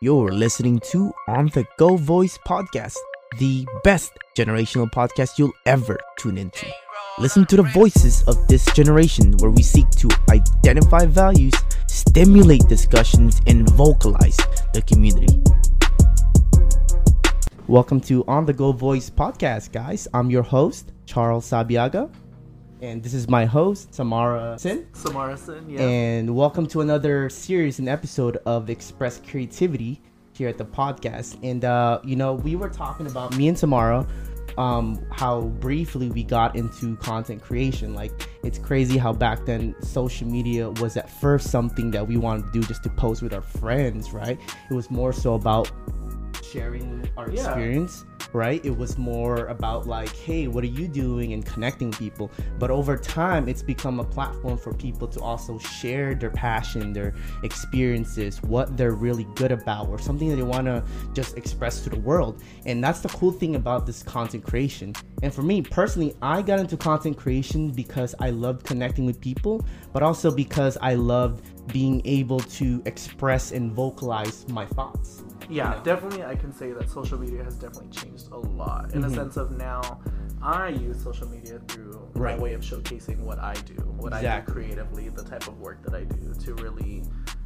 You're listening to On the Go Voice Podcast, the best generational podcast you'll ever tune into. Listen to the voices of this generation where we seek to identify values, stimulate discussions, and vocalize the community. Welcome to On the Go Voice Podcast, guys. I'm your host, Charles Sabiaga. And this is my host, Samara Sin. Samara Sin, yeah. And welcome to another series and episode of Express Creativity here at the podcast. And, uh, you know, we were talking about me and Samara, um, how briefly we got into content creation. Like, it's crazy how back then social media was at first something that we wanted to do just to post with our friends, right? It was more so about sharing our Yeah. experience right? It was more about like hey what are you doing and connecting people? But over time it's become a platform for people to also share their passion their experiences what they're really good about or something that they want to just express to the world. And that's the cool thing about this content creation. And for me personally i got into content creation because i loved connecting with people but also because i loved being able to express and vocalize my thoughts yeah, know. definitely I can say that social media has definitely changed a lot in Mhm. a sense of now I use social media through Right. my way of showcasing what I do, what I do creatively, the type of work that I do to really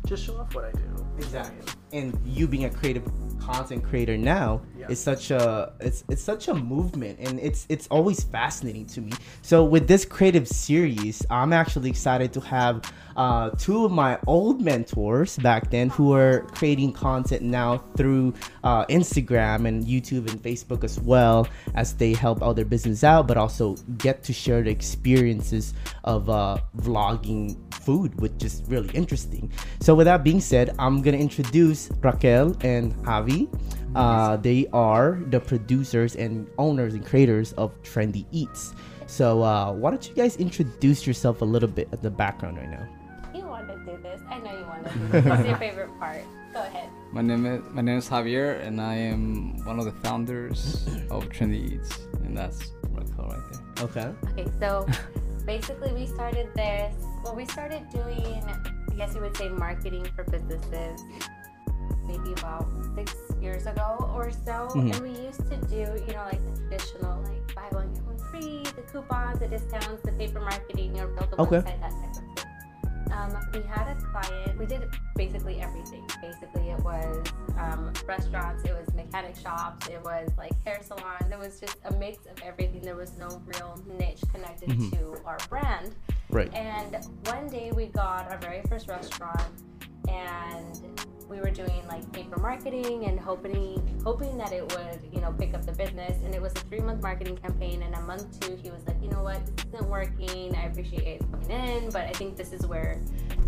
just show off what I do. Exactly. And you being a creative content creator now Yeah. is such a it's it's such a movement and it's it's always fascinating to me. So with this creative series, I'm actually excited to have uh, two of my old mentors back then who are creating content now through uh, Instagram and YouTube and Facebook as well as they help other business out, but also get to share the experiences of uh, vlogging food, which is really interesting. So, with that being said, I'm gonna introduce Raquel and Javi. Uh, they are the producers and owners and creators of Trendi Eats. So, uh, why don't you guys introduce yourself a little bit at the background right now? You want to do this. I know you want to do this. What's your favorite part? Go ahead. My name is my name is Javier, and I am one of the founders of Trendi Eats, and that's Raquel right there. Okay. Okay, so basically we started this. Well, we started doing, I guess you would say, marketing for businesses maybe about six years ago or so. Mhm. And we used to do, you know, like the traditional, like buy one get one free, the coupons, the discounts, the paper marketing, or build a Okay. website, that type of thing. Um, we had a client. We did basically everything. Basically, it was um, restaurants, it was mechanic shops, it was like hair salons. It was just a mix of everything. There was no real niche connected Mhm. to our brand. Right. And one day we got our very first restaurant, and we were doing like paper marketing and hoping hoping that it would you know pick up the business. And it was a three month marketing campaign. And a month two, he was like, you know what, this isn't working. I appreciate it coming in, but I think this is where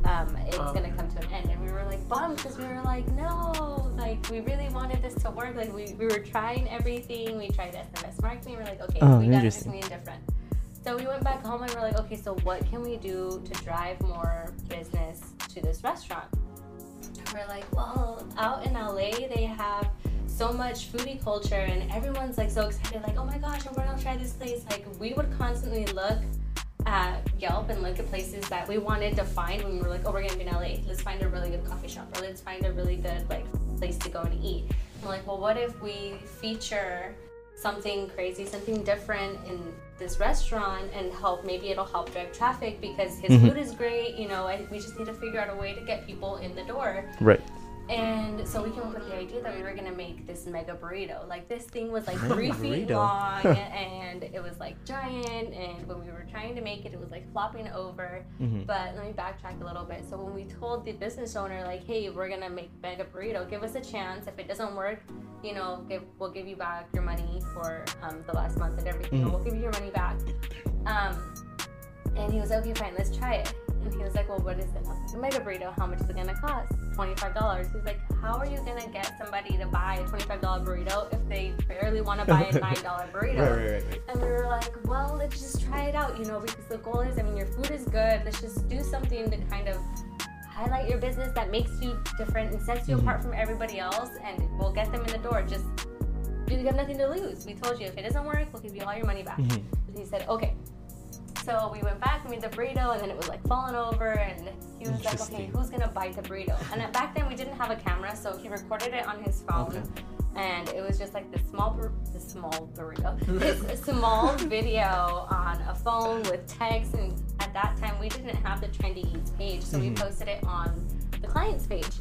um, it's Oh. gonna come to an end. And we were like bummed because we were like, no, like we really wanted this to work. Like we, we were trying everything. We tried SMS marketing. We're like, okay, Oh, we got interesting. something different. So we went back home and we're like, okay, so what can we do to drive more business to this restaurant? We're like, well, out in LA, they have so much foodie culture and everyone's like so excited, like, oh my gosh, I want to try this place. Like, we would constantly look at Yelp and look at places that we wanted to find when we were like, oh, we're gonna be in LA. Let's find a really good coffee shop or let's find a really good like place to go and eat. We're like, well, what if we feature something crazy, something different in this restaurant and help? Maybe it'll help drive traffic because his Mhm. food is great. You know, I, we just need to figure out a way to get people in the door. Right. And so we came up with the idea that we were gonna make this mega burrito. Like this thing was like three feet long and it was like giant. And when we were trying to make it, it was like flopping over. Mhm. But let me backtrack a little bit. So when we told the business owner like, "Hey, we're gonna make mega burrito. Give us a chance. If it doesn't work, you know, give, we'll give you back your money for um, the last month and everything. Mhm. We'll give you your money back." Um, and he was okay, fine, let's try it. And he was like, well, what is it? I was like, a mega burrito. How much is it gonna cost? Twenty-five dollars. He's like, how are you gonna get somebody to buy a twenty-five dollar burrito if they barely want to buy a nine dollar burrito? Right, right, right. And we were like, well, let's just try it out, you know, because the goal is, I mean, your food is good. Let's just do something to kind of highlight your business that makes you different and sets you Mhm. apart from everybody else, and we'll get them in the door. Just you have nothing to lose. We told you if it doesn't work, we'll give you all your money back. Mhm. And he said, okay. So we went back and made the burrito, and then it was like falling over, and he was like, "Okay, who's gonna bite the burrito?" And then back then we didn't have a camera, so he recorded it on his phone, Okay. and it was just like this small, bur- this small burrito, this small video on a phone with text. And at that time, we didn't have the Trendi Eats page, so we Mhm. posted it on the client's page.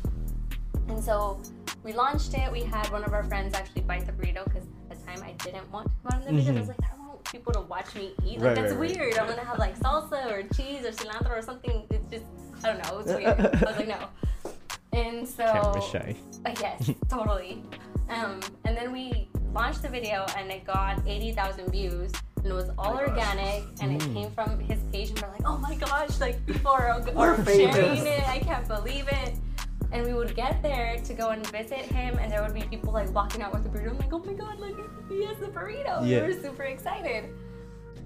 And so we launched it. We had one of our friends actually bite the burrito because at the time I didn't want to come on the video. I was Mhm. like, I don't want people to watch me eat. Like Right, that's right, right. weird. I'm gonna have like salsa or cheese or cilantro or something. It's just I don't know. It's weird. I was like, no. And so Camera shy. uh, yes, totally. Um, and then we launched the video and it got 80,000 views. And it was all my gosh. organic and it Mm. came from his page. And we're like, oh my gosh, like people are, We're sharing it. I can't believe it. And we would get there to go and visit him, and there would be people like walking out with the burrito. I'm like, oh my god, like he has the burrito. Yeah. We were super excited.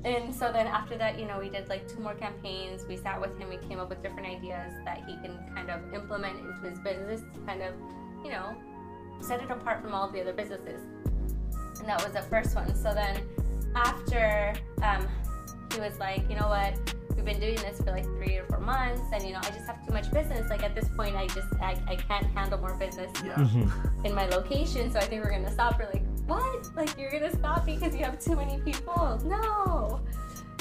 And so then after that, you know, we did like two more campaigns. We sat with him. We came up with different ideas that he can kind of implement into his business to kind of, you know, set it apart from all the other businesses. And that was the first one. So then after um, he was like, you know what, we've been doing this for like three or four months, and you know, I just have too much business. Like at this point, I just I, I can't handle more business Yeah. Mhm. in my location, so I think we're gonna stop. We're like, what? Like you're gonna stop because you have too many people? No.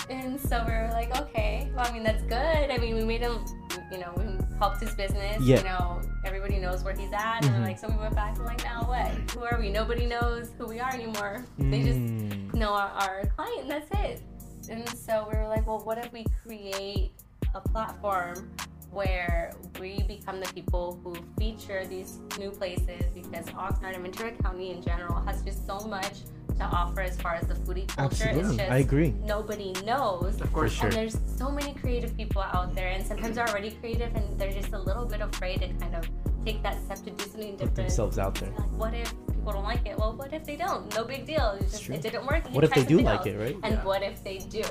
And so we were like, okay. Well, I mean that's good. I mean we made him, you know, we helped his business. Yeah. You know, everybody knows where he's at. And Mhm. like so we went back and like, now what? Who are we? Nobody knows who we are anymore. They just Mm. know our, our client and that's it and so we were like well what if we create a platform where we become the people who feature these new places because Oxnard and Ventura County in general has just so much to offer as far as the foodie culture it's just I agree. nobody knows Of course. sure. and there's so many creative people out there and sometimes they're already creative and they're just a little bit afraid to kind of take that step to do something Put different themselves out there. like what if people don't like it well what if they don't no big deal it's just, it didn't work What if they do like else. it, right? and Yeah. what if they do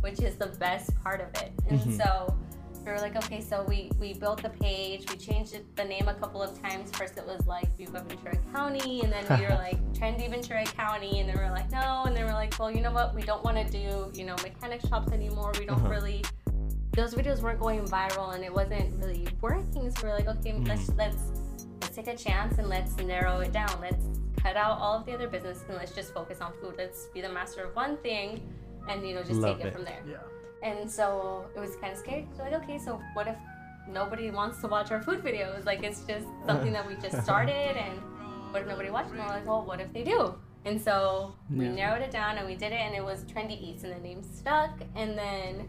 which is the best part of it and Mhm. so we were like okay so we we built the page we changed it, the name a couple of times first it was like Viva Ventura County and then we were like trendy Ventura County and then we are like no and then we're like well you know what we don't want to do you know mechanic shops anymore we don't Uh-huh. really those videos weren't going viral and it wasn't really working so we're like okay Mm. let's let's let's take a chance and let's narrow it down let's cut out all of the other business and let's just focus on food let's be the master of one thing and you know just Love take it, it. from there Yeah. and so it was kind of scary. So like, okay, so what if nobody wants to watch our food videos? Like it's just something that we just started, and what if nobody watches? And we're like, well, what if they do? And so we Yeah. narrowed it down, and we did it, and it was Trendi Eats, and the name stuck. And then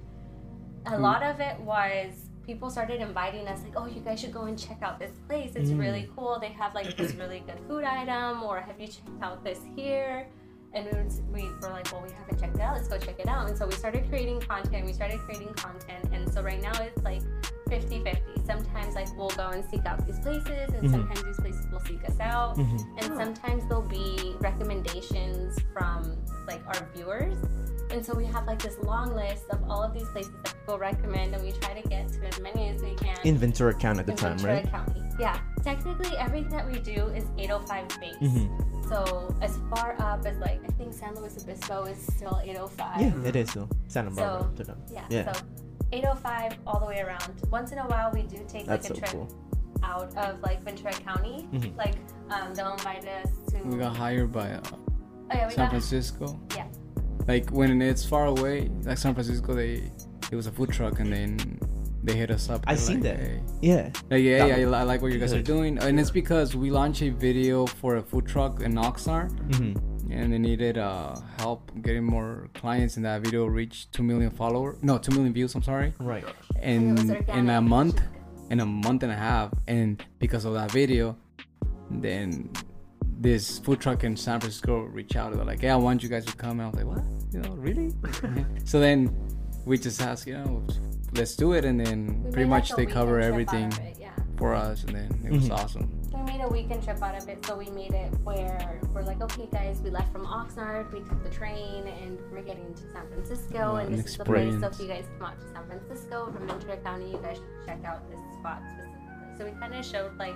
a Mm. lot of it was people started inviting us, like, oh, you guys should go and check out this place. It's Mm. really cool. They have like this really good food item, or have you checked out this here? and we were, like, well, we haven't checked it out. Let's go check it out. And so we started creating content. We started creating content. And so right now it's like 50 50. Sometimes like we'll go and seek out these places, and Mhm. sometimes these places will seek us out. Mhm. And sometimes there'll be recommendations from like our viewers. And so we have like this long list of all of these places that people recommend, and we try to get to as many as we can. In Ventura County at the in time, Ventura right? County. Yeah. Technically, everything that we do is 805 base. Mhm. So as far up as like I think San Luis Obispo is still 805. Yeah, it is though. Santa Barbara So- to them. Yeah. Yeah. So 805 all the way around. Once in a while, we do take That's like so a trip cool. out of like Ventura County. Mhm. Like um, they'll invite us to. We got hired by uh, oh yeah, we San got. Francisco. Yeah. Like when it's far away, like San Francisco, they it was a food truck and then they hit us up. I They're seen like, that. "Hey." Yeah. Like, yeah, That yeah, I was li- I like what you guys are doing, and it's because we launched a video for a food truck in Oxnard, hmm and they needed uh, help getting more clients, and that video reached two million followers. No, two million views. I'm sorry. Right. And And in a month, in a month and a half, and because of that video, then this food truck in San Francisco reached out. They're like, "Yeah, I want you guys to come." And I was like, "What? You know, really?" so then we just asked, you know, let's do it, and then we pretty much like, they cover weekend trip out everything it, Yeah. for us, and then it was Mhm. awesome. We made a weekend trip out of it, so we made it where we're like, okay, guys, we left from Oxnard, we took the train, and we're getting to San Francisco, Wow, and an this is the place. So if you guys come out to San Francisco from Ventura County, you guys should check out this spot specifically. So we kind of showed like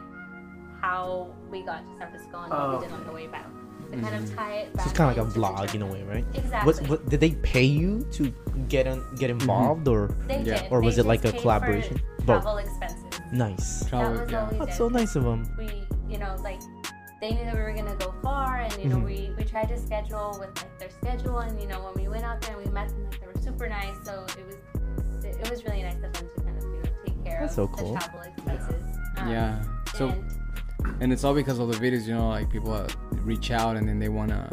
how we got to San Francisco and what Oh, we did on the way back. to kind of tie it back. So it's kind of like a vlog in a way, right? Exactly. What, what did they pay you to get on, get involved or They Yeah. did. or was They it like a collaboration? For Both. travel expenses. Nice. Travel, that was yeah. all we That's did. so nice of them. we you know like they knew that we were gonna go far and you know Mhm. we we tried to schedule with like their schedule and you know when we went out there and we met them like they were super nice so it was it, it was really nice of them to kind of you know take care That's of so the cool. travel expenses um, yeah. So and and it's all because of the videos you know like people uh, reach out and then they want to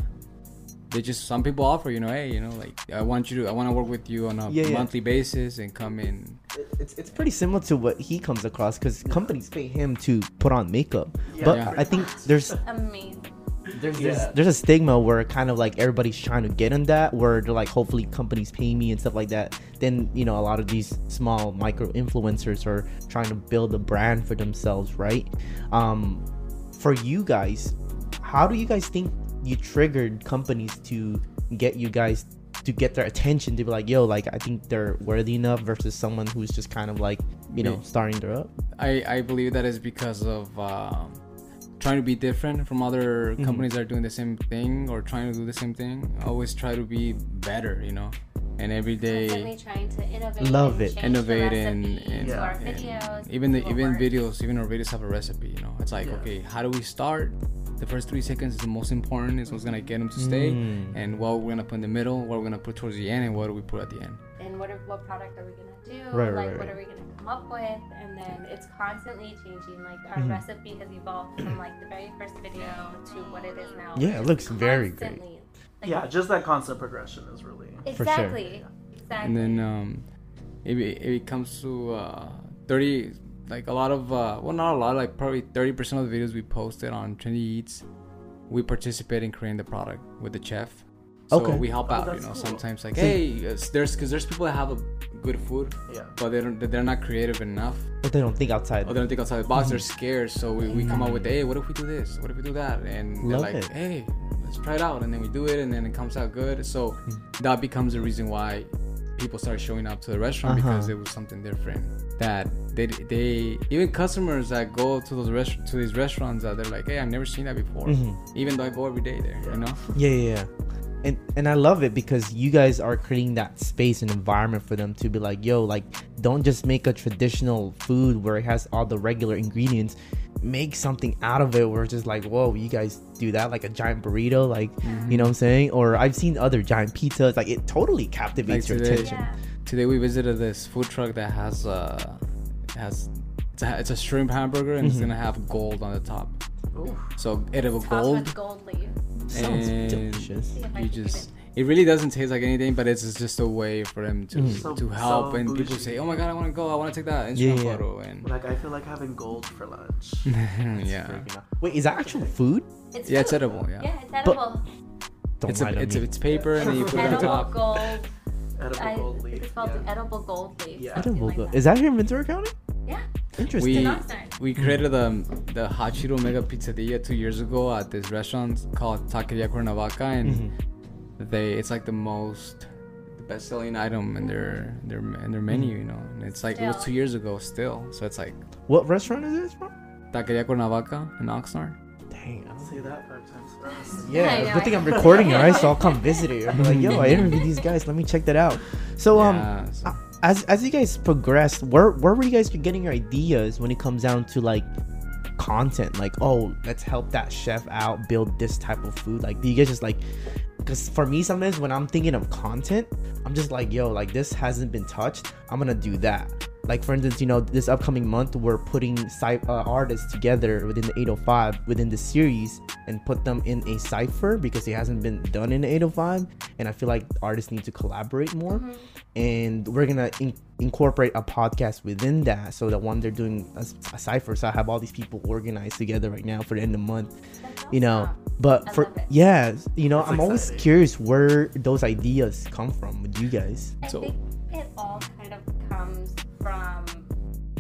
they just some people offer you know hey you know like i want you to i want to work with you on a Yeah, yeah. monthly basis and come in It's, it's pretty similar to what he comes across because companies pay him to put on makeup. Yeah. but Yeah. I think there's amazing there's, Yeah. there's there's a stigma where kind of like everybody's trying to get in that where they're like hopefully companies pay me and stuff like that. Then you know a lot of these small micro influencers are trying to build a brand for themselves right? Um for you guys how do you guys think you triggered companies to get you guys to get their attention to be like yo like i think they're worthy enough versus someone who's just kind of like you know starting their up? I i believe that is because of um trying to be different from other Mhm. companies that are doing the same thing or trying to do the same thing I always try to be better you know and every day constantly trying to innovate Love it. change Innovate and- and- to our and videos even the even works. videos even our videos have a recipe you know it's like Yeah. okay how do we start the first three seconds is the most important is what's gonna get them to stay Mm. and what we're gonna put in the middle what we're gonna put towards the end and what do we put at the end and what are, what product are we gonna do? Right, like right, what right. are we gonna come up with? And then it's constantly changing. Like our Mhm. recipe has evolved from like the very first video to what it is now. Yeah, it just looks very great. like, yeah, just that constant progression is really. For sure. Exactly. Exactly. and then um if it, if it comes to uh 30 like a lot of uh well not a lot like probably 30% of the videos we posted on Trendi Eats we participate in creating the product with the chef so Okay. we help Oh, out you know cool. sometimes like hey there's because there's people that have a good food Yeah. but they don't they're not creative enough but they don't think outside or they don't think outside the box they're Mm-hmm. scared so we, we come up with hey what if we do this what if we do that and they're like it. hey let's try it out and then we do it and then it comes out good so Mm. that becomes the reason why people start showing up to the restaurant because Uh-huh. it was something different that they they even customers that go to those rest to these restaurants that they're like hey i've never seen that before Mhm. even though i go every day there you know Yeah, yeah, yeah. And and I love it because you guys are creating that space and environment for them to be like, yo, like don't just make a traditional food where it has all the regular ingredients. Make something out of it where it's just like, whoa, you guys do that like a giant burrito, like you know what I'm saying? Or I've seen other giant pizzas, like it totally captivates Like your today- attention. yeah. today we visited this food truck that has uh has it's a, it's a shrimp hamburger and it's Mhm. gonna have gold on the top Ooh. so edible Topped gold with gold leaf. Sounds and delicious. See if I you just it really doesn't taste like anything but it's just a way for them to Mhm. So- to help so and people say oh my god i want to go i want to take that Instagram Yeah, yeah. photo and Like I feel like having gold for lunch. yeah Wait, is that actual food? It's yeah it's edible yeah, Yeah, it's edible. Don't it's a, to it's, a, it's paper and then you put it on edible top gold. Edible I, gold I leaf. it's called yeah. edible gold leaf. Yeah. something Edible like gold. that. Is that here in Ventura County? Yeah. Interesting. we we created the the hot Cheeto mega pizzadilla two years ago at this restaurant called Taqueria Cuernavaca and Mhm. they it's like the most the best selling item in their their in their menu you know and it's like it was two years ago still so it's like What restaurant is this from? Taqueria Cuernavaca in Oxnard Dang, I don't Say that five times fast. Yeah, I good thing I I'm recording it, right? So I'll come visit it. I'll be like, yo, I interviewed these guys. Let me check that out. So, um, yeah, so- uh, as as you guys progressed, where where were you guys getting your ideas when it comes down to like content? Like, oh, let's help that chef out build this type of food. Like, do you guys just like? Because for me, sometimes when I'm thinking of content, I'm just like, yo, like this hasn't been touched. I'm gonna do that. Like for instance, you know, this upcoming month we're putting cy- uh, artists together within the 805 within the series and put them in a cipher because it hasn't been done in the 805, and I feel like artists need to collaborate more. Mhm. And we're gonna in- incorporate a podcast within that, so that one they're doing a, a cipher. So I have all these people organized together right now for the end of the month That's you know awesome. but I for yeah you know That's i'm always curious where those ideas come from with you guys I So- think it all kind of comes from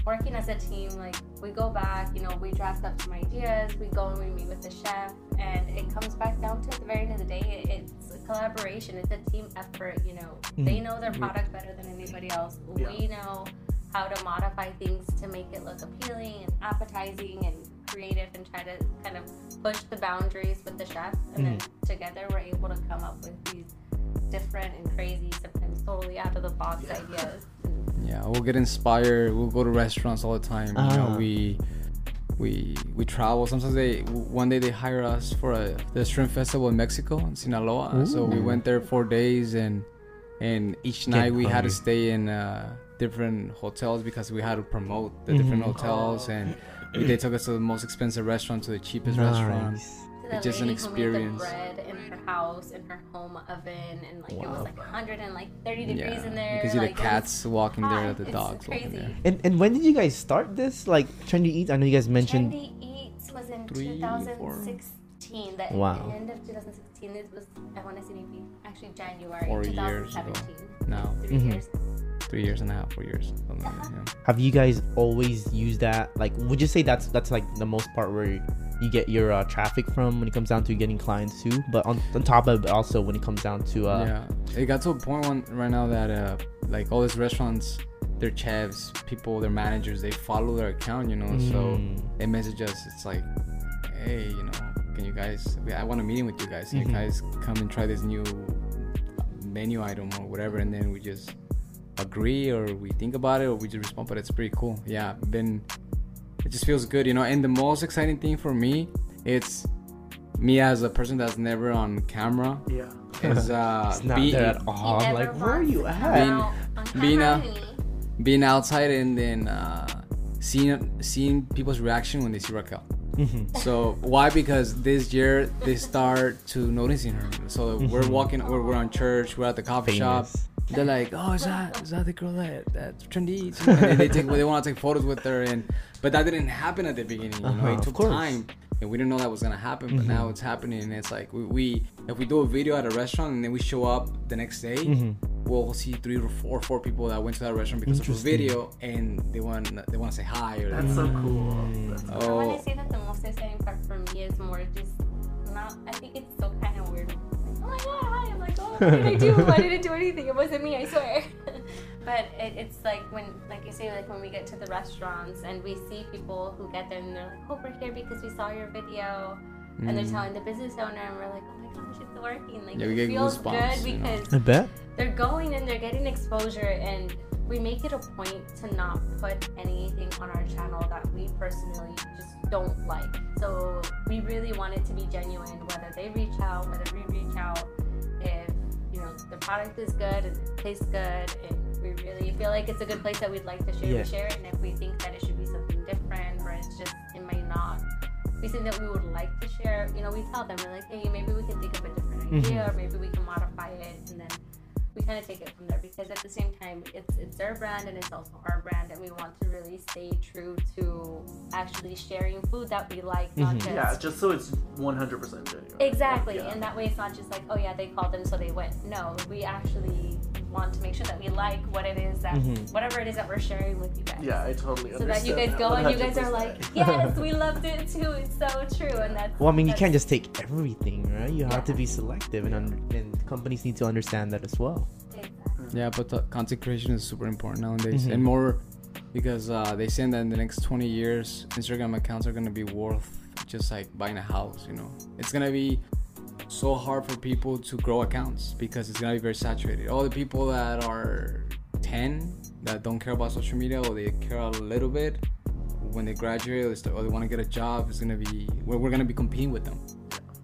working as a team. Like we go back, you know, we draft up some ideas, we go and we meet with the chef, and it comes back down to the very end of the day, it's a collaboration. It's a team effort. You know, mm-hmm. they know their mm-hmm. product better than anybody else. Yeah. We know how to modify things to make it look appealing and appetizing and creative and try to kind of push the boundaries with the chef, and then mm-hmm. together we're able to come up with these different and crazy, sometimes totally out of the box ideas. Yeah, we'll get inspired. We'll go to restaurants all the time. You Ah. know, we we we travel. Sometimes they one day they hire us for a the shrimp festival in Mexico in Sinaloa. So we went there four days and and each Get night we had to stay in uh, different hotels because we had to promote the different Mhm. hotels and they took us to the most expensive restaurant to the cheapest restaurant. Nice. The It's just an lady who made experience. The bread in her house, in her home oven, and like it was like 130 degrees Yeah, in there. you can see like, the cats walking there, hot. the It's dogs walking there. And and when did you guys start this? Like Trendi Eats? I know you guys mentioned. Trendi Eats was in Three, four. 2016. The Wow. end of 2016. It was I want to say maybe actually January Four years ago. 2017. Now, 3 Mhm. years. three years and a half, four years. something like that, yeah. Have you guys always used that? Like, would you say that's that's like the most part where you get your uh, traffic from when it comes down to getting clients too? But on, on top of it, also when it comes down to uh, yeah, it got to a point one, right now that uh, like all these restaurants, their chefs, people, their managers, they follow their account, you know. So Mm. they message us. It's like, hey, you know, can you guys? I want a meeting with you guys. Can Mhm. you guys come and try this new menu item or whatever? And then we just agree or we think about it or we just respond. But it's pretty cool. Yeah, then It just feels good, you know. And the most exciting thing for me, it's me as a person that's never on camera Yeah. is uh it's not be- there at all. I'm like, where are you at? Being- being camera a- being outside and then uh, seeing seeing people's reaction when they see Raquel. Mhm. So why? Because this year they start to noticing her. So we're walking, we're, we're on church, we're at the coffee shop. They're like, oh, is that is that the girl that that's trendy? And they, they take they want to take photos with her, and but that didn't happen at the beginning. You know, Uh-huh, it took time, and we didn't know that was gonna happen. But Mhm. now it's happening, and it's like we, we if we do a video at a restaurant and then we show up the next day, Mhm. we'll see three or four, four people that went to that restaurant because of a video, and they want they want to say hi or That's so cool. Mm. That's I oh want to say that the most exciting part for me is more just not. I think it's still kind of weird. Oh my god, hi! I'm like, oh, what did I do? I didn't do anything. It wasn't me. I swear. but it, it's like when, like you say, like when we get to the restaurants and we see people who get there and they're like, oh, we're here because we saw your video, and they're Mm. telling the business owner, and we're like, oh my gosh, it's working. Like Yeah, it feels goosebumps, good you know. because I bet. they're going and they're getting exposure and we make it a point to not put anything on our channel that we personally just don't like so we really want it to be genuine whether they reach out whether we reach out if you know the product is good and it tastes good and we really feel like it's a good place that we'd like to share Yeah. we share it and if we think that it should be something different or it's just it might not be something that we would like to share you know we tell them we're like hey maybe we can think of a different Mhm. idea or maybe we can modify it and then we kind of take it from there because at the same time it's it's their brand and it's also our brand and we want to really stay true to actually sharing food that we like not Mhm. just Yeah, just so it's 100% genuine. exactly Yeah. and that way it's not just like oh yeah they called them so they went no we actually want to make sure that we like what it is that Mhm. whatever it is that we're sharing with you guys Yeah, I totally understand. so that you understand guys go and you guys are like yes we loved it too it's so true and that's Well, I mean, you can't just take everything, right? You have to be selective, and, under- and companies need to understand that as well. Exactly. Yeah, but the content creation is super important nowadays, Mhm. and more because uh, they say that in the next 20 years, Instagram accounts are gonna be worth just like buying a house. You know, it's gonna be so hard for people to grow accounts because it's gonna be very saturated. All the people that are 10 that don't care about social media or they care a little bit, when they graduate or they, start, or they want to get a job, it's gonna be we're, we're gonna be competing with them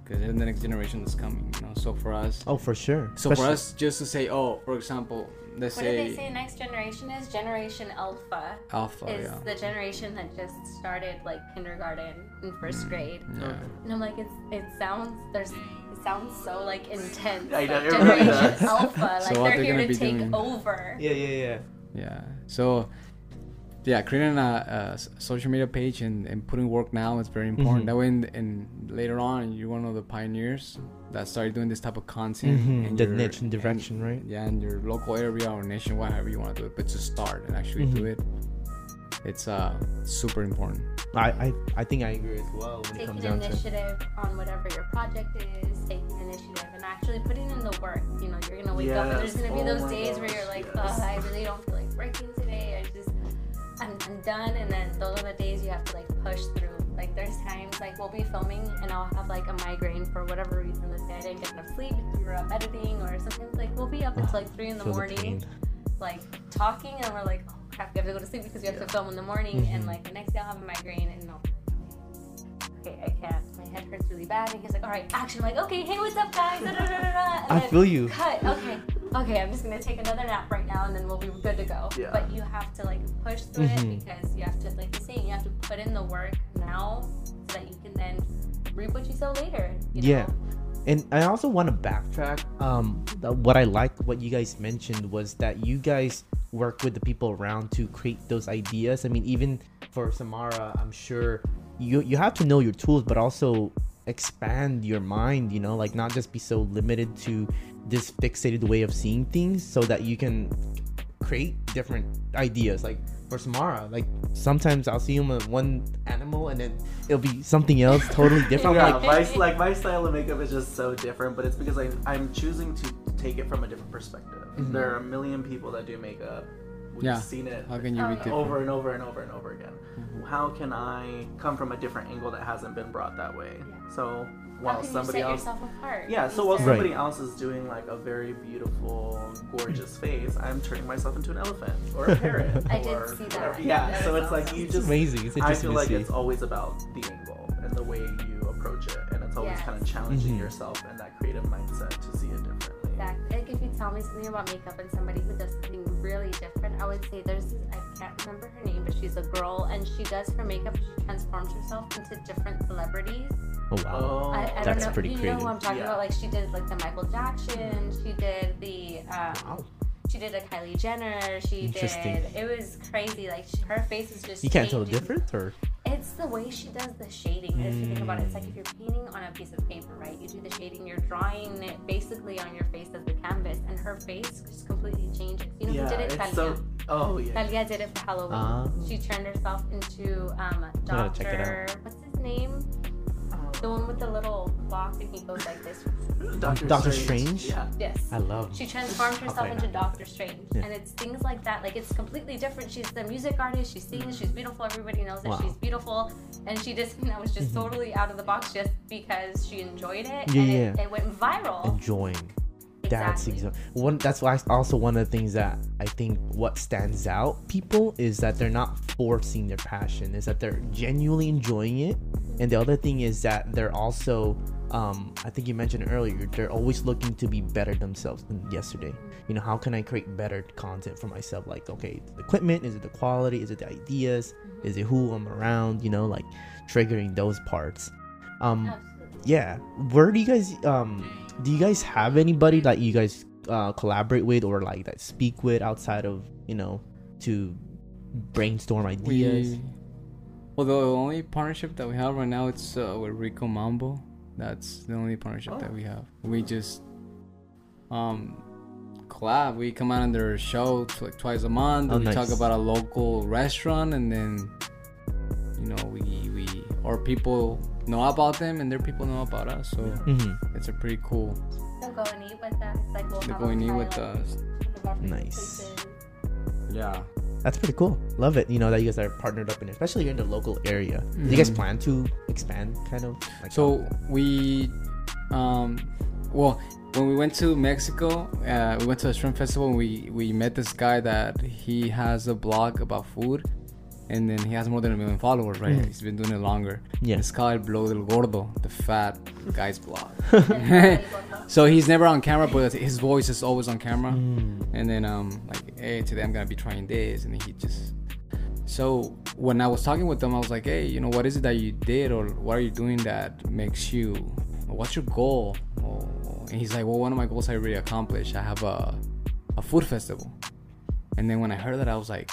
because the next generation is coming. You know, so for us. Oh, for sure. So for us, just to say, oh, for example, let's what say, did they say next generation is generation alpha alpha, is yeah. the generation that just started like kindergarten and first mm, grade. yeah. And I'm like, it's it sounds there's it sounds so like intense. I know, like, it really generation does. alpha, like So they're they're here gonna to be take doing- over. Yeah, yeah, yeah. Yeah. So, yeah, creating a social media page and, and putting work now is very important. Mhm. That way, in, in later on, you're one of the pioneers that started doing this type of content. Mhm, the you're- niche and direction, right? Yeah, in your local area or nationwide, however you want to do it, but to start and actually do Mhm. it, it's uh super important. I, I, I think I agree as well when it comes Taking down to. initiative on whatever your project is, taking initiative and actually putting in the work. You know, you're gonna wake up and there's gonna be Oh those my days where you're like, yes. oh, I really don't feel like working today. I just, I'm, I'm done, and then those are the days you have to like push through. Like there's times like we'll be filming and I'll have like a migraine for whatever reason. Let's say I didn't get enough sleep because we were up editing, or sometimes like we'll be up until like three in the Feel the morning, like talking, and we're like, oh crap, we have to go to sleep because we have to film in the morning, and Mhm. like the next day I'll have a migraine, and I'll okay, I can't. My head hurts really bad. And he's like, all right, action. I'm like, okay, hey, what's up, guys? Da, da, da. I feel you. Cut. Okay. Okay, I'm just gonna take another nap right now, and then we'll be good to go. Yeah. But you have to like push through Mhm. it because you have to, like you're saying, you have to put in the work now so that you can then reap what you sow later. You Yeah. Know? And I also want to backtrack. Um, what I like, what you guys mentioned was that you guys work with the people around to create those ideas. I mean, even for Samara, I'm sure you you have to know your tools, but also expand your mind. You know, like not just be so limited to this fixated way of seeing things, so that you can create different ideas. Like for Samara, like sometimes I'll see him with one animal, and then it'll be something else totally different. Yeah, like, my like my style of makeup is just so different, but it's because I I'm choosing to take it from a different perspective. Mhm. There are a million people that do makeup. We've Yeah. seen it How can you be different? over and over and over and over again. Mhm. How can I come from a different angle that hasn't been brought that way? Yeah. So How while can you somebody set else yourself apart? yeah, so while instead of- somebody else is doing like a very beautiful, gorgeous face, I'm turning myself into an elephant or a parrot. I did or see that. whatever. Yeah, That so was it's like awesome. you It's just amazing. It's I interesting feel to like see. it's always about the angle and the way you approach it, and it's always Yes. kind of challenging Mhm. yourself and that creative mindset to see it differently. Exactly. Like if you tell me something about makeup and somebody who does something really different, I would say there's this, I can't remember her name, but she's a girl and she does her makeup. She transforms herself into different celebrities. Oh wow. Oh, I, I don't That's know. pretty you know who I'm talking Yeah. about? Like she did like the Michael Jackson. She did the. Um, Wow. She did a Kylie Jenner. She Interesting. did. It was crazy. Like she, her face is just. You can't tell the difference, or It's the way she does the shading. If you think about it, it's like if you're painting on a piece of paper, right? You do the shading, you're drawing it basically on your face as the canvas, and her face just completely changes. You know yeah, who did it? it's Talia. so. Oh yeah. Talia did it for Halloween. Ah. She turned herself into um, gotta check it Doctor. What's his name? The one with the little box, and he goes like this. Doctor, Doctor Strange? Yeah. Yes. I love. She transformed herself Okay. into Doctor Strange, Yeah. and it's things like that. Like it's completely different. She's the music artist. She sings. She's beautiful. Everybody knows that Wow. she's beautiful, and she just you know was just Mhm. totally out of the box just because she enjoyed it, Yeah, and yeah. It, it went viral. enjoying. That's Exactly. exactly one. That's why also one of the things that I think what stands out people is that they're not forcing their passion. Is that they're genuinely enjoying it, and the other thing is that they're also. Um, I think you mentioned earlier. They're always looking to be better themselves than yesterday. You know, how can I create better content for myself? Like, okay, the equipment is it the quality? Is it the ideas? Is it who I'm around? You know, like triggering those parts. Um, yeah where do you guys um do you guys have anybody that you guys uh collaborate with or like that speak with outside of you know to brainstorm ideas We, well, the only partnership that we have right now it's uh, with Rico Mambo. That's the only partnership that Oh. we have. We just um collab. We come out on their show tw- like twice a month. Oh, we talk about a local restaurant, and then you know we we or people know about them, and their people know about us. So hmm it's a pretty cool. They'll go and eat with us. Like we'll They're have going them in with us. one of our favorite Nice. places. Yeah. That's pretty cool love it you know that you guys are partnered up in especially here in the local area do you guys Mhm. plan to expand kind of like So we, um, well, when we went to Mexico, uh, we went to a shrimp festival. And we we met this guy that he has a blog about food, and then he has more than a million followers. Right? Mhm. He's been doing it longer. Yeah. It's called Blog del Gordo, the fat guy's blog. So he's never on camera, but his voice is always on camera. Mm. And then um like, hey, today I'm gonna be trying this, and he just. So when I was talking with them, I was like, hey, you know, what is it that you did, or what are you doing that makes you? What's your goal? Oh, and he's like, well, one of my goals I already accomplished. I have a a food festival. And then when I heard that, I was like,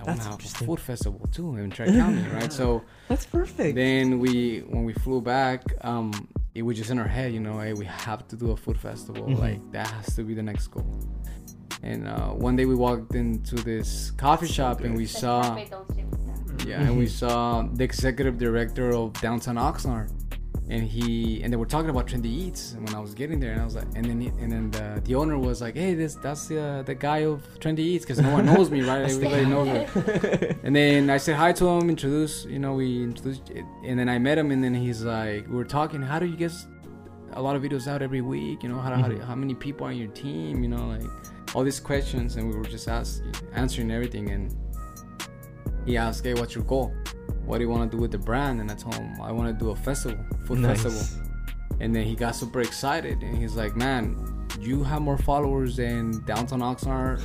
I want That's to have a interesting. food festival too in Tri County, right? So that's perfect then we when we flew back um it was just in our head you know hey we have to do a food festival Mhm. like that has to be the next goal and uh, one day we walked into this coffee shop and we saw cafe don't ship with that. yeah and we saw the executive director of downtown oxnard and he and they were talking about Trendi Eats when I was getting there, and I was like, and then he, and then the, the owner was like, hey, this that's the uh, the guy of Trendi Eats because no one knows me, right? Everybody knows me. And then I said hi to him, introduced, you know, we introduced, and then I met him, and then he's like, we are talking, how do you get a lot of videos out every week? You know, how how, do, how many people on your team? You know, like all these questions, and we were just ask, answering everything, and he asked, hey, what's your goal? What do you want to do with the brand? And I told him I want to do a festival, food Nice. festival. And then he got super excited, and he's like, man, you have more followers than Downtown Oxnard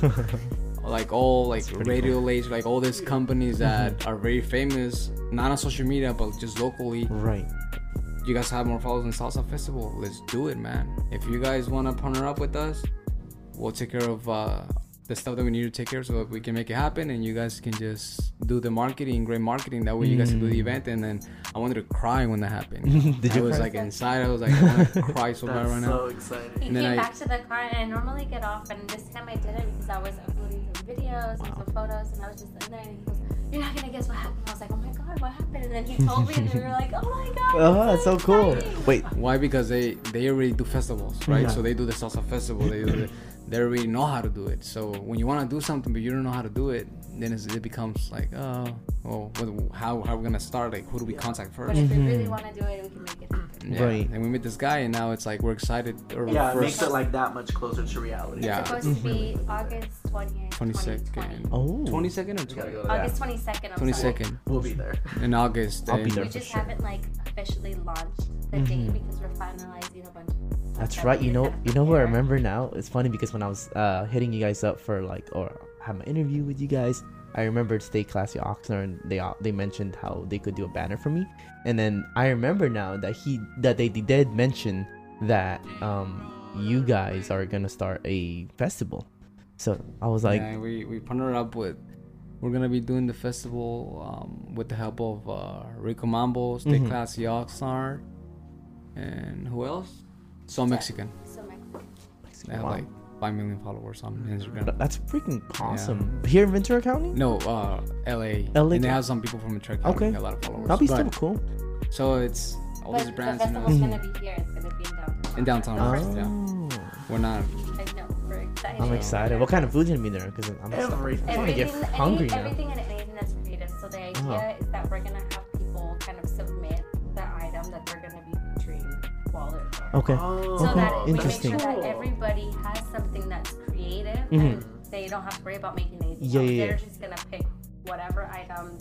like all like Radio Lazer like all these companies that are very famous not on social media but just locally Right. you guys have more followers than salsa festival let's do it man if you guys want to partner up with us we'll take care of uh, the stuff that we need to take care of so that we can make it happen and you guys can just do the marketing great marketing that way you guys can do the event and then i wanted to cry when that happened Mm. Did i you was cry? like inside i was like i want to cry so bad That's right so now exciting. He And then came I- back to the car, and I normally get off, and this time I didn't because I was uploading some videos and some photos, and I was just in there, and he goes, "You're not gonna guess what happened." I was like, "Oh my god, what happened?" And then he told me, and we were like, "Oh my god!" Oh, it's that's so cool. Wait, Why? Because they they already do festivals, right? Yeah. So they do the salsa festival. They do the, they already know how to do it. So when you want to do something but you don't know how to do it, then it's, it becomes like, oh, well, what, how how are we gonna start? Like, who do we contact first? But first? if we really Mhm. want to do it, we can make it happen. Yeah. Right. And we met this guy, and now it's like we're excited. Or Yeah, it makes it like that much closer to reality. Yeah. It's supposed to be August 20th, 22nd. 2020. oh, twenty second or We 20? go. August 22nd. I'm Twenty sorry. We'll be there. in August. I'll be and- there. We for just sure. haven't like officially launched the Mhm. date because we're finalizing a bunch of stuff That's that right. You know, you know who I remember now. It's funny because when I was uh, hitting you guys up for like, or have my interview with you guys, I remembered Stay Classy Oxnard, and they they mentioned how they could do a banner for me, and then I remember now that he that they did mention that um you guys are gonna start a festival. So I was like, yeah, we we partnered up with. We're gonna be doing the festival um, with the help of uh, Rico Mambo, Stay Mhm. Classy Oxnard, and who else? So Mexican. So Mexico. They have Wow. like five million followers on Instagram. that's freaking awesome. Here in Ventura County, No, uh, LA. LA And they have some people from Ventura County. Okay. A lot of followers. that'll be But- still cool. So it's all But these the brands. You festival's know, gonna be here. It's gonna be in downtown. In downtown, We're right, Oh, we're not. I know. We're excited. I'm excited. What kind of food's gonna be there? Because I'm Everything. I'm gonna get Everything, hungry any, now. everything and anything that's creative. So the idea Uh-huh. is that we're gonna while. Okay. Oh, So Okay, that we make interesting. sure that everybody has something that's creative Mhm. and they don't have to worry about making anything Yeah, yeah, They're yeah. just gonna pick whatever item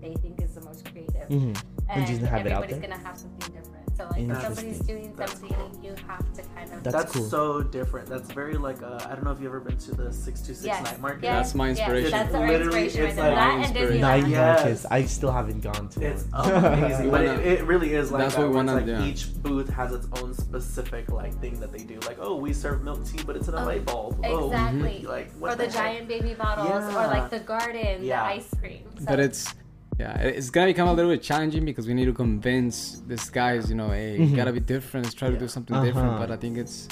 they think is the most creative. hmm And And just have it out everybody's there? gonna have something different. So like if somebody's Interesting. doing That's something, you have to kind of That's That's, cool. so different. That's very like uh, I don't know if you've ever been to the six two six Yes. night market. Yes. That's my yes, inspiration. That's our Literally, inspiration it's there. like That and inspiration. Night Yes. markets. I still haven't gone to It's amazing, but it, it really is like That's that, what we wanna like do. each booth has its own specific like thing that they do. Like, oh, we serve milk tea, but it's in a Oh, light bulb. Oh, exactly. like what Or the heck? giant baby bottles, or like the garden, Yeah. the ice cream. So But it's yeah, it's gonna become a little bit challenging because we need to convince these guys, you know, hey, Mhm. you gotta be different. Let's try to do something different. Uh-huh. But I think it's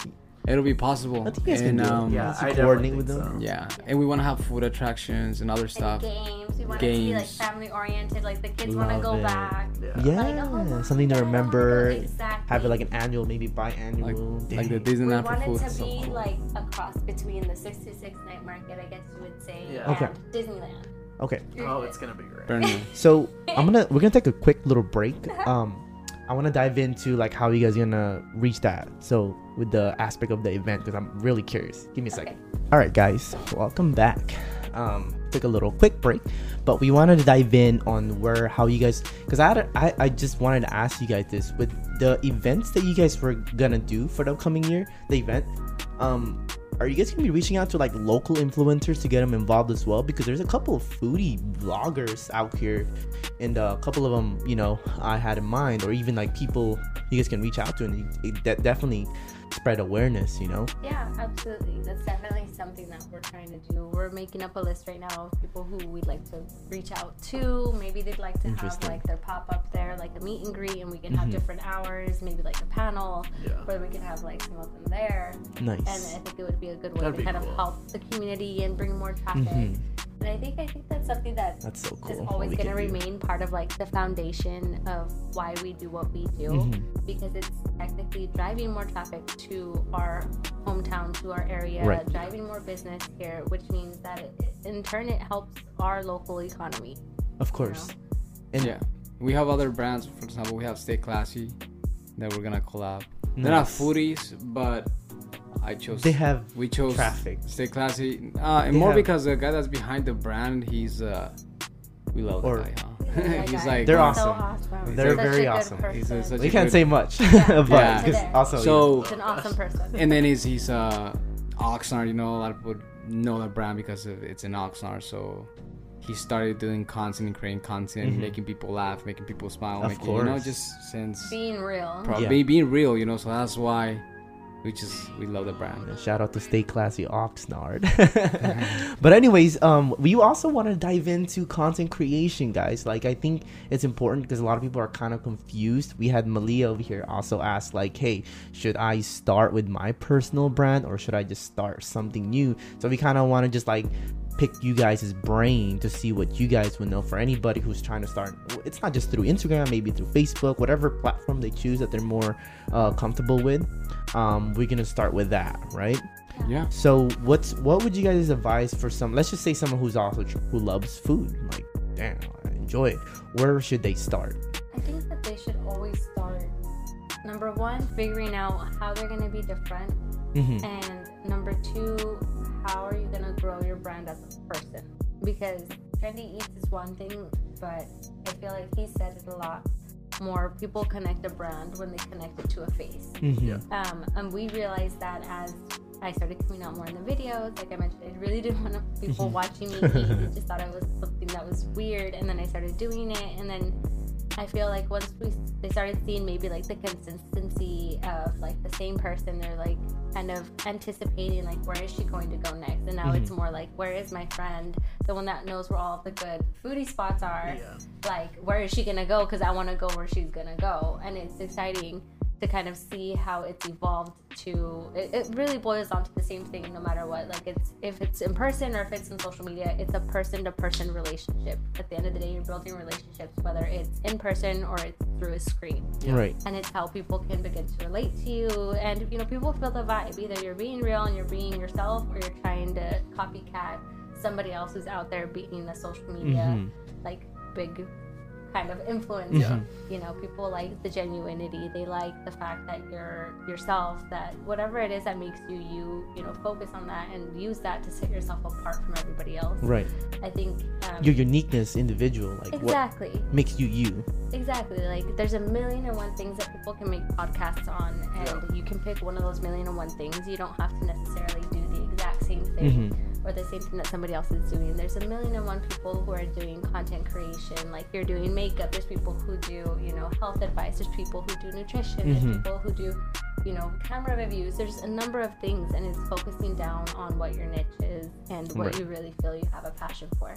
it'll be possible. I think you guys can and, do um, Yeah, Once I coordinate with them. so. yeah, and we want to have food attractions and other and stuff. games. We want it to be like Games. family oriented. Like the kids want to go it. back. Yeah. Yeah, Like, oh, something to remember. Exactly. Have it like an annual, maybe biannual. Like, like the Dang. Disney we Afro want food. it to so be cool. like a cross between the 66 night market, I guess you would say, Yeah. and Okay. Disneyland. Okay, Oh, it's gonna be great. Burn it. so I'm gonna we're gonna take a quick little break. Um, I want to dive into like how you guys gonna reach that. So with the aspect of the event, because I'm really curious. Give me a second. All right, guys, welcome back. Um, took a little quick break, but we wanted to dive in on where how you guys because I, had a- I I just wanted to ask you guys this with the events that you guys were gonna do for the upcoming year, the event. Um, are you guys gonna be reaching out to like local influencers to get them involved as well? Because there's a couple of foodie vloggers out here, and uh, a couple of them, you know, I had in mind, or even like people you guys can reach out to, and de- definitely spread awareness. You know. Yeah, absolutely. That's definitely something that we're trying to do. We're making up a list right now of people who we'd like to reach out to. Maybe they'd like to have like their pop up there, like a meet and greet, and we can have Mhm. different hours, maybe like a panel Yeah. where we can have like some of them there. Nice. And I think it would be a good way That'd to kind cool. of help the community and bring more traffic. Mhm. And I think I think that's something that That's so cool. is always going to can do. remain part of like the foundation of why we do what we do Mhm. because it's technically driving more traffic to our hometown to our area Right. driving more business here which means that it, in turn it helps our local economy Of course. And yeah, we have other brands. For example, we have Stay Classy that we're gonna collab. They're not Nice. foodies, but I chose. they have we chose traffic. Stay Classy, uh, and They more have- because the guy that's behind the brand, he's uh, we love Or- the guy, huh? he's guys, like They're he's awesome. so awesome. They're Such a very good awesome. He's a- such we a can't good- say much, Yeah. but Yeah. 'cause Today. also So He's an awesome person and then he's he's uh Oxnard. You know, a lot of people know that brand because of, it's in Oxnard. So he started doing content and creating content, Mhm. making people laugh, making people smile, Of making you know just since being real probably Yeah. being real. You know, so that's why we just we love the brand. And Shout out to Stay Classy Oxnard. but anyways, um, we also want to dive into content creation, guys. Like I think it's important because a lot of people are kind of confused. We had Malia over here also ask like, "Hey, should I start with my personal brand or should I just start something new?" So we kind of want to just like pick you guys' brain to see what you guys would know for anybody who's trying to start. It's not just through Instagram, maybe through Facebook, whatever platform they choose that they're more uh, comfortable with. Um, we're gonna start with that, right? Yeah. So what's what would you guys advise for some? Let's just say someone who's also tr- who loves food. Like, damn, I enjoy it. Where should they start? I think that they should always start number one, figuring out how they're gonna be different, Mm-hmm. and number two, how are you gonna grow your brand as a person? Because Trendi Eats is one thing, but I feel like he said it a lot. More people connect a brand when they connect it to a face. Mm-hmm. Yeah. Um, and we realized that as I started coming out more in the videos, like I mentioned, I really didn't want people Mhm. watching me eat. I just thought it was something that was weird. And then I started doing it. And then I feel like once we they started seeing maybe like the consistency of like the same person, they're like kind of anticipating like where is she going to go next? And now it's mm-hmm. more like where is my friend, the one that knows where all the good foodie spots are. Yeah. like where is she gonna go? Because i want to go where she's gonna go. And it's exciting to kind of see how it's evolved to it, it really boils down to the same thing no matter what like it's if it's in person or if it's in social media it's a person to person relationship at the end of the day you're building relationships whether it's in person or it's through a screen Yeah. Right. and it's how people can begin to relate to you and you know people feel the vibe either you're being real and you're being yourself or you're trying to copycat somebody else who's out there being the social media Mhm. like big kind of influence Yeah. you know people like the genuinity they like the fact that you're yourself that whatever it is that makes you you you know focus on that and use that to set yourself apart from everybody else Right. i think um, Your uniqueness, individual, like exactly what makes you you. Exactly. Like there's a million and one things that people can make podcasts on and you can pick one of those million and one things. You don't have to necessarily do the exact same thing Mhm. Or the same thing that somebody else is doing. There's a million and one people who are doing content creation. Like you're doing makeup. There's people who do, you know, health advice. There's people who do nutrition. Mhm. There's people who do, you know, camera reviews. There's a number of things and it's focusing down on what your niche is and what Right. you really feel you have a passion for.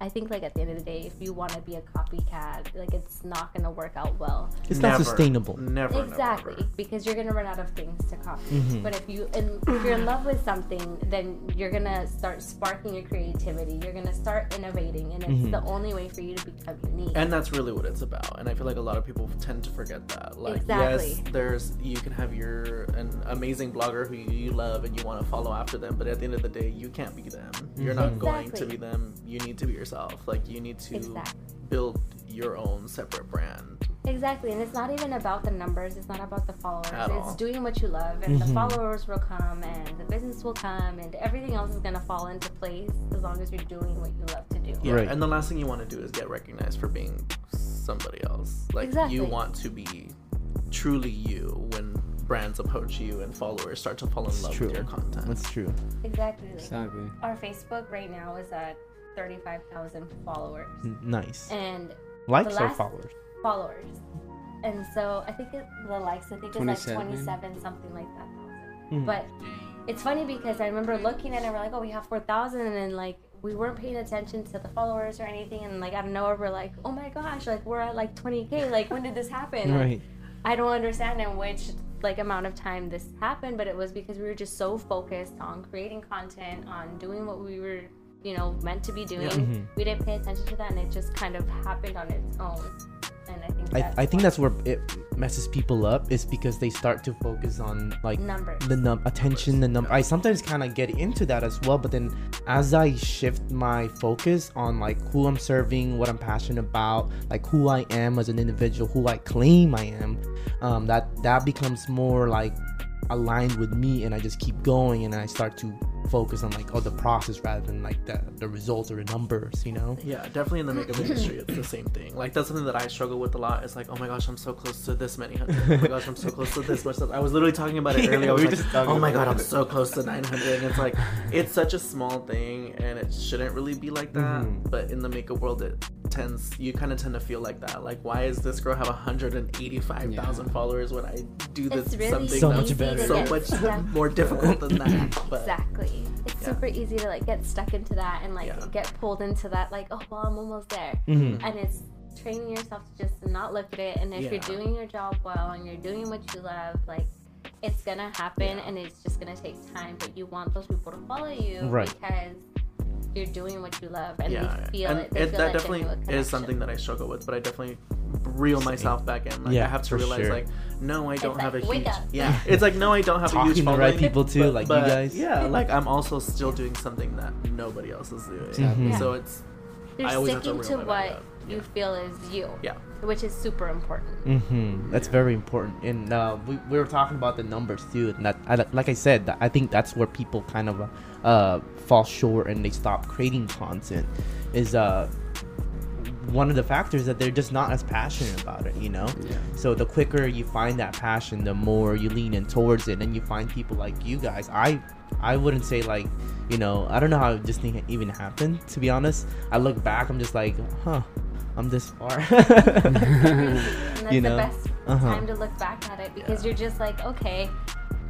I think like at the end of the day, if you want to be a copycat, like it's not gonna work out well. It's not sustainable. Never. never, Exactly, never. because you're gonna run out of things to copy. Mhm. But if you and if you're in love with something, then you're gonna start sparking your creativity. You're gonna start innovating, and it's Mhm. the only way for you to become unique. And that's really what it's about. And I feel like a lot of people tend to forget that. Like, Exactly. yes, there's you can have your an amazing blogger who you love and you want to follow after them, but at the end of the day, you can't be them. You're not going to be them. You need to be yourself. Like, you need to Exactly. build your own separate brand. Exactly, and it's not even about the numbers. It's not about the followers. At it's all. doing what you love, and the Mhm. followers will come, and the business will come, and everything else is gonna fall into place as long as you're doing what you love to do. Yeah. Right. And the last thing you want to do is get recognized for being somebody else. Like, Exactly. you want to be truly you when brands approach you and followers start to fall in It's love true. with your content. That's true. Exactly. Exactly. our Facebook right now is at thirty-five thousand followers, Nice. and Likes the or followers? followers. And so I think it, the likes, I think it's like 27. 27, something like that. Mhm. But it's funny because I remember looking at it, we're like, oh, we have 4,000. And then, like, we weren't paying attention to the followers or anything. And, like, out of nowhere, we're like, oh my gosh, like, we're at like 20K. Like, when did this happen? Like, Right. I don't understand in which like amount of time this happened, but it was because we were just so focused on creating content, on doing what we were you know meant to be doing. Mhm. We didn't pay attention to that, and it just kind of happened on its own. And I think I, I think that's where it messes people up is because they start to focus on like numbers. the num attention the number i sometimes kind of get into that as well but then as i shift my focus on like who i'm serving what i'm passionate about like who i am as an individual who i claim i am um that that becomes more like aligned with me and i just keep going and i start to focus on like oh the process rather than like the the results or the numbers you know Yeah, definitely in the makeup industry, it's the same thing. Like that's something that I struggle with a lot. It's like, oh my gosh, I'm so close to this many hundred. Oh my gosh, I'm so close to this much. I was literally talking about it earlier. I was we were like, just talking oh my about god, I'm so close to 900. And it's like, it's such a small thing, and it shouldn't really be like that. Mhm. But in the makeup world, it tends, you kind of tend to feel like that. Like, why is this girl have 185,000 Yeah. followers when I do this It's really something So that's much better. To so much stuck- more difficult than that? But Exactly. It's Yeah. super easy to like get stuck into that and like Yeah. get pulled into that like, oh well I'm almost there. Mhm. And it's training yourself to just not look at it and if Yeah. you're doing your job well and you're doing what you love, like it's gonna happen and it's just gonna take time. But you want those people to follow you Right. because you're doing what you love and yeah, they feel and it. They it, feel that that definitely is something that I struggle with, but I definitely reel Same. myself back in. Like Yeah, I have to realize, sure. like, no, I don't It's have like, a huge. Yeah, it's like no, I don't have a Talking huge to the following. right people too, like you guys. Yeah, like I'm also still doing something that nobody else is doing. Exactly. Yeah. So it's You're I always have to sticking to reel my back what up. you Yeah. feel is you. yeah, Which is super important. Mm-hmm. That's very important, and uh, we, we were talking about the numbers too, and that I, like I said, I think that's where people kind of uh, uh, fall short and they stop creating content. Is uh, one of the factors that they're just not as passionate about it, you know. Yeah. So the quicker you find that passion, the more you lean in towards it, and you find people like you guys. I I wouldn't say like, you know, I don't know how this thing even happened. To be honest, I look back, I'm just like, huh, I'm this far. and that's You know? the best Uh-huh. time to look back at it because Yeah. you're just like, okay,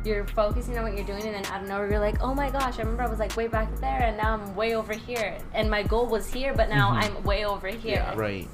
you're focusing on what you're doing, and then out of nowhere, you're like, oh my gosh, I remember I was like way back there, and now I'm way over here, and my goal was here, but now Mhm. I'm way over here. Yeah. right,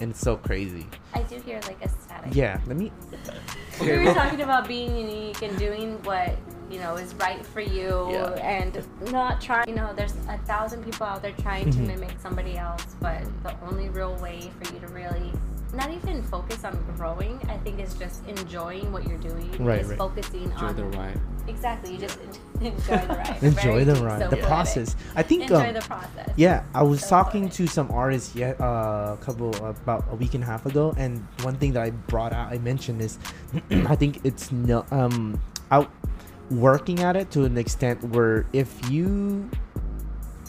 and it's so crazy. I do hear like a static. Yeah, let me. We were talking about being unique and doing what you know is right for you, Yeah. and not trying. You know, there's a thousand people out there trying to Mhm. mimic somebody else, but the only real way for you to really not even focus on growing, I think, is just enjoying what you're doing. Right, Is right. focusing Enjoy on the ride. exactly. You just enjoy the ride. Enjoy Very the ride, so the process. I think. Enjoy um, the process. Yeah, I was So talking to some artists yet uh, a couple about a week and a half ago, and one thing that I brought out, I mentioned is, I think it's no um out working at it to an extent where if you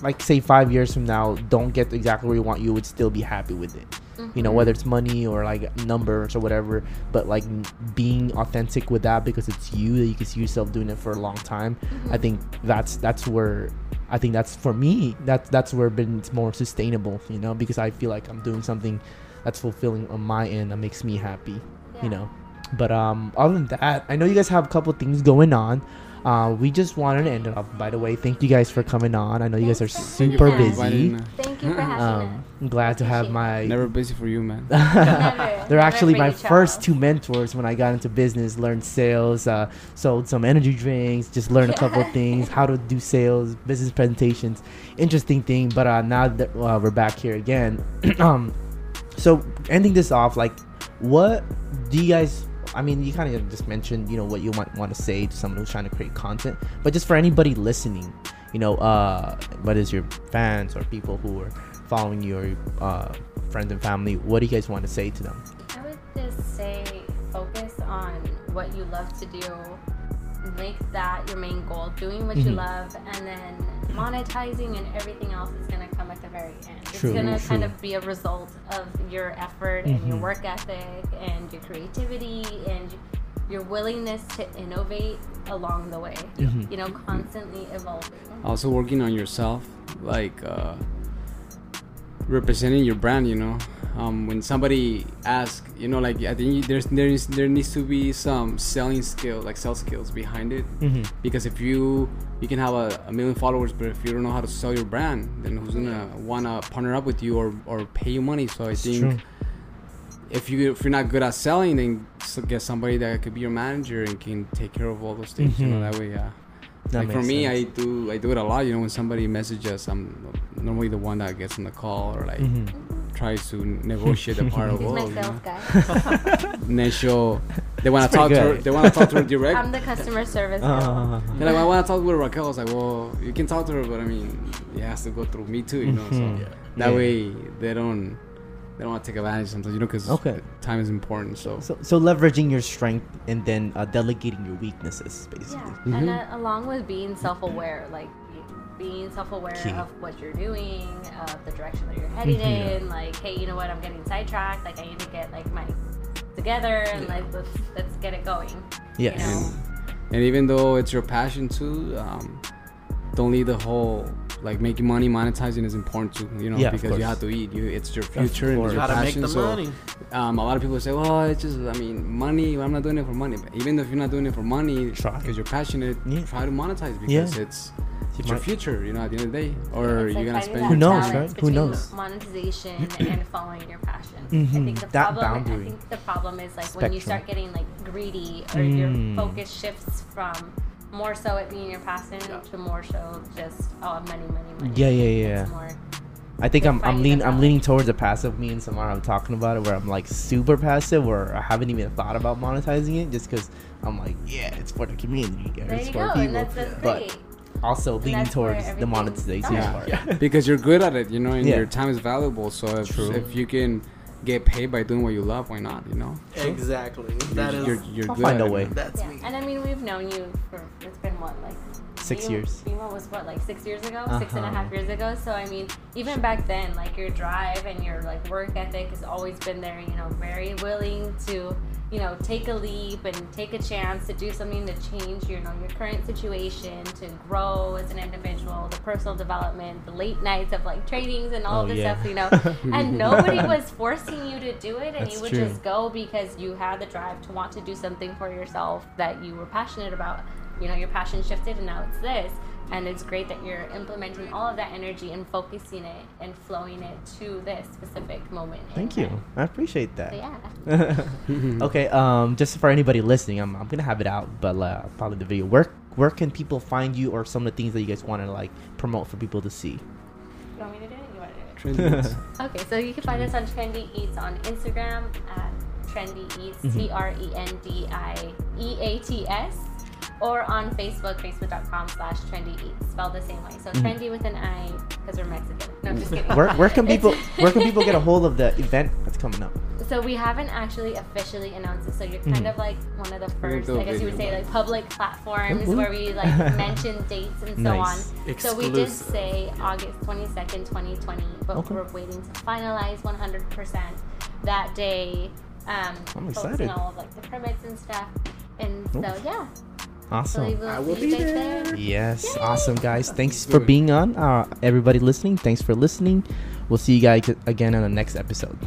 like say five years from now don't get exactly where you want, you would still be happy with it. You know, Mhm. whether it's money or like numbers or whatever, but like being authentic with that because it's you that you can see yourself doing it for a long time. I Mhm. think that's that's where I think that's for me. That's that's where been it's more sustainable, you know, because I feel like I'm doing something that's fulfilling on my end that makes me happy, Yeah. you know. But um, other than that, I know you guys have a couple things going on. Uh, we just wanted to end it off. By the way, thank you guys for coming on. I know you guys are Thanks for super having busy. Inviting, Thank you for having Um, us. I'm glad to have my. Never busy for you, man. Never- They're actually my first two mentors when I got into business. Learned sales, uh, sold some energy drinks, just learned a couple of things, how to do sales, business presentations. Interesting thing, but uh, now that uh, we're back here again, um, so ending this off, like, what do you guys? I mean, you kind of just mentioned, you know, what you might want to say to someone who's trying to create content, but just for anybody listening, you know, uh, what is your fans or people who are following you or uh, friends and family? What do you guys want to say to them? I would just say focus on what you love to do. Make that your main goal. Doing what you Mhm. love, and then monetizing and everything else is gonna come at the very end. True, it's gonna kind of be a result of your effort and your Mhm. work ethic and your creativity and your willingness to innovate along the way. Mhm. You know, constantly evolving. also working on yourself like uh, representing your brand you know um, when somebody asks you know like i think there's there's there needs to be some selling skill like sell skills behind it Mhm. because if you you can have a, a million followers but if you don't know how to sell your brand then who's gonna wanna partner up with you or, or pay you money so i It's think true. if you if you're not good at selling then get somebody that could be your manager and can take care of all those things you know Mhm. that way yeah That like for makes me, I do I do it a lot. You know, when somebody messages, I'm normally the one that gets on the call or like Mhm. tries to negotiate the part of He's my you know. guy. And then she'll they want to talk pretty to her. They want to talk to her direct. I'm the customer service. Uh, They're like, well, I want to talk with Raquel. I was like, well, you can talk to her, but I mean, it has to go through me too, you know. Mhm. So Yeah. that Yeah. way they don't they don't want to take advantage sometimes, you know, because Okay. time is important. So, so, so leveraging your strength and then uh, delegating your weaknesses, basically. Yeah, and Mhm. uh, along with being self-aware, like being self-aware Key. of what you're doing, of the direction that you're heading Mhm. in. Like, hey, you know what? I'm getting sidetracked. Like, I need to get like my together and like let's let's get it going. Yes. You know? and even though it's your passion too, um, don't leave the whole like making money, monetizing is important too. You know, Yeah, because you have to eat. You, it's your future and it's your Gotta passion. so, um, a lot of people say, well, it's just, I mean, money. I'm not doing it for money. But even if you're not doing it for money, because you're passionate, Yeah. try to monetize because Yeah. it's it's your future. You know, at the end of the day, or It's you're like gonna finding spend. that Who knows, right? Who knows? Monetization and following your passion. I Mhm. think the That problem. I think the problem is like when you start getting like greedy or Mm. your focus shifts from more so it being your passion Yeah. to more so just oh money, money, money. Yeah, yeah, yeah. It's more. I think I'm I'm leaning I'm leaning towards the passive. Me and Samara are talking about it, where I'm like super passive, where I haven't even thought about monetizing it, just because I'm like, yeah, it's for the community, or There it's you for go, people. and that's, that's But great. also And leaning that's towards the monetization starts. part. Yeah. because you're good at it, you know, and Yeah. your time is valuable. So if, True. if you can get paid by doing what you love, why not? You know, Exactly. You're, is. you're, you're I'll good find a way. That's Yeah, me. and I mean we've known you for it's been what like Six Vemma- years. Vemma was what like six years ago, six and a Uh-huh. half years ago. So I mean, even back then, like your drive and your like work ethic has always been there. You know, very willing to you know take a leap and take a chance to do something to change you know your current situation, to grow as an individual, the personal development, the late nights of like trainings and all Oh, this yeah. stuff. You know, and nobody was forcing you to do it, and That's you would true. just go because you had the drive to want to do something for yourself that you were passionate about. You know, your passion shifted and now it's this. And it's great that you're implementing all of that energy and focusing it and flowing it to this specific moment. Thank you. time. I appreciate that. So, yeah. okay, um, just for anybody listening, I'm, I'm gonna have it out, but uh, probably the video. Where where can people find you, or some of the things that you guys want to like promote for people to see? You want me to do it? You want to do it? Trendi Eats. Okay, so you can find us on Trendi Eats on Instagram at Trendi Eats, Mhm. T R E N D I E A T S, or on Facebook, facebook.com slash Trendi Eats, spelled the same way. So Mhm. trendy with an I because we're Mexican. No, I'm just kidding. where where can people where can people get a hold of the event that's coming up? So we haven't actually officially announced it. So you're kind Mhm. of like one of the first, I guess you would say, like public platforms Ooh. where we like mention dates and so Nice. on. So we did Exclusive. say August 22nd, 2020, but Okay. we're waiting to finalize 100% that day. Um, I'm focusing excited. on all of like the permits and stuff. And so Oof. yeah, so we Awesome. will I will be there. there. Yes, Yay! awesome guys. Thanks for being on. Uh, everybody listening, thanks for listening. We'll see you guys again on the next episode.